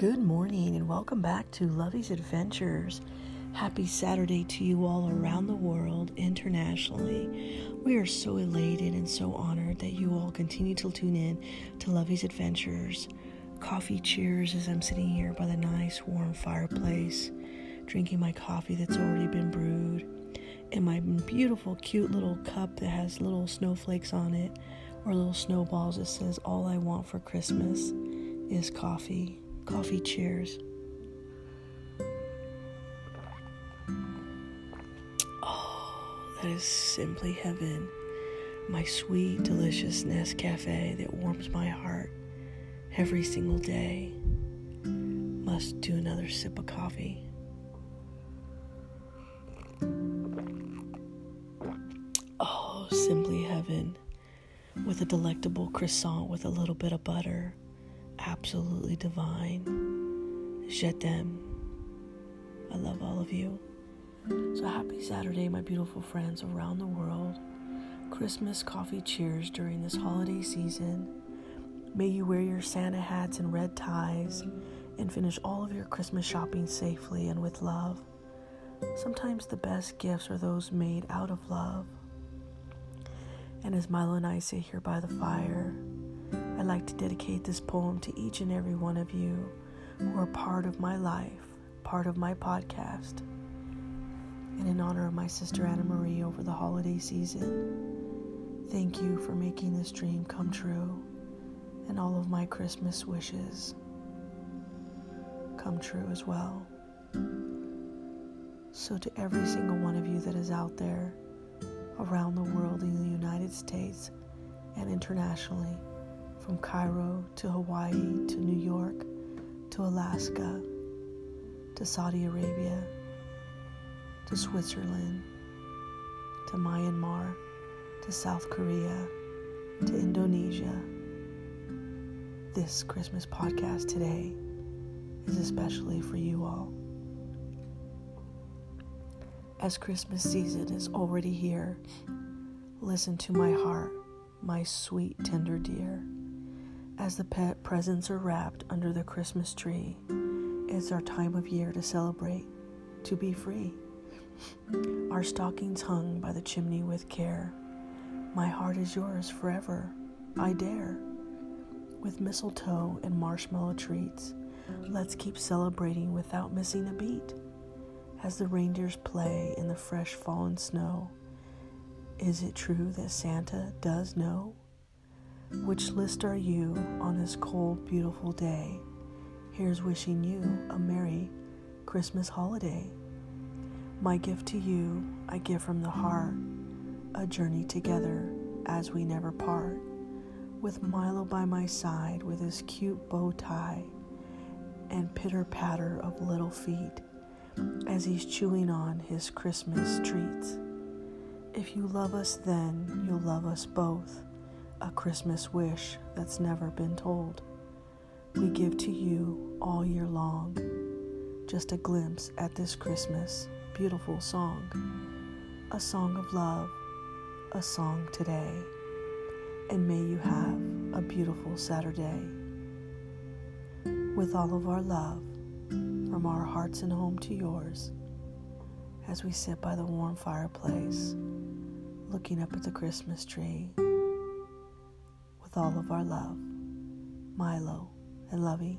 Good morning and welcome back to Lovey's Adventures. Happy Saturday to you all around the world, internationally. We are so elated and so honored that you all continue to tune in to Lovey's Adventures. Coffee cheers as I'm sitting here by the nice warm fireplace, drinking my coffee that's already been brewed, and my beautiful, cute little cup that has little snowflakes on it or little snowballs that says, All I want for Christmas is coffee. Coffee cheers. Oh, that is simply heaven. My sweet, delicious Nescafe that warms my heart every single day. Must do another sip of coffee. Oh, simply heaven. With a delectable croissant with a little bit of butter absolutely divine. Je t'aime. I love all of you. So happy Saturday, my beautiful friends around the world. Christmas coffee cheers during this holiday season. May you wear your Santa hats and red ties and finish all of your Christmas shopping safely and with love. Sometimes the best gifts are those made out of love. And as Milo and I sit here by the fire, I'd like to dedicate this poem to each and every one of you who are part of my life, part of my podcast. And in honor of my sister Anna Marie over the holiday season, thank you for making this dream come true and all of my Christmas wishes come true as well. So, to every single one of you that is out there around the world in the United States and internationally, from Cairo to Hawaii to New York to Alaska to Saudi Arabia to Switzerland to Myanmar to South Korea to Indonesia. This Christmas podcast today is especially for you all. As Christmas season is already here, listen to my heart, my sweet, tender dear. As the pet presents are wrapped under the Christmas tree, it's our time of year to celebrate, to be free. Our stockings hung by the chimney with care. My heart is yours forever, I dare. With mistletoe and marshmallow treats, let's keep celebrating without missing a beat. As the reindeers play in the fresh fallen snow, is it true that Santa does know? Which list are you on this cold, beautiful day? Here's wishing you a Merry Christmas holiday. My gift to you I give from the heart, a journey together as we never part. With Milo by my side with his cute bow tie and pitter patter of little feet as he's chewing on his Christmas treats. If you love us then, you'll love us both a Christmas wish that's never been told. We give to you all year long just a glimpse at this Christmas beautiful song, a song of love, a song today. And may you have a beautiful Saturday. With all of our love, from our hearts and home to yours, as we sit by the warm fireplace, looking up at the Christmas tree with all of our love. Milo and Lovey.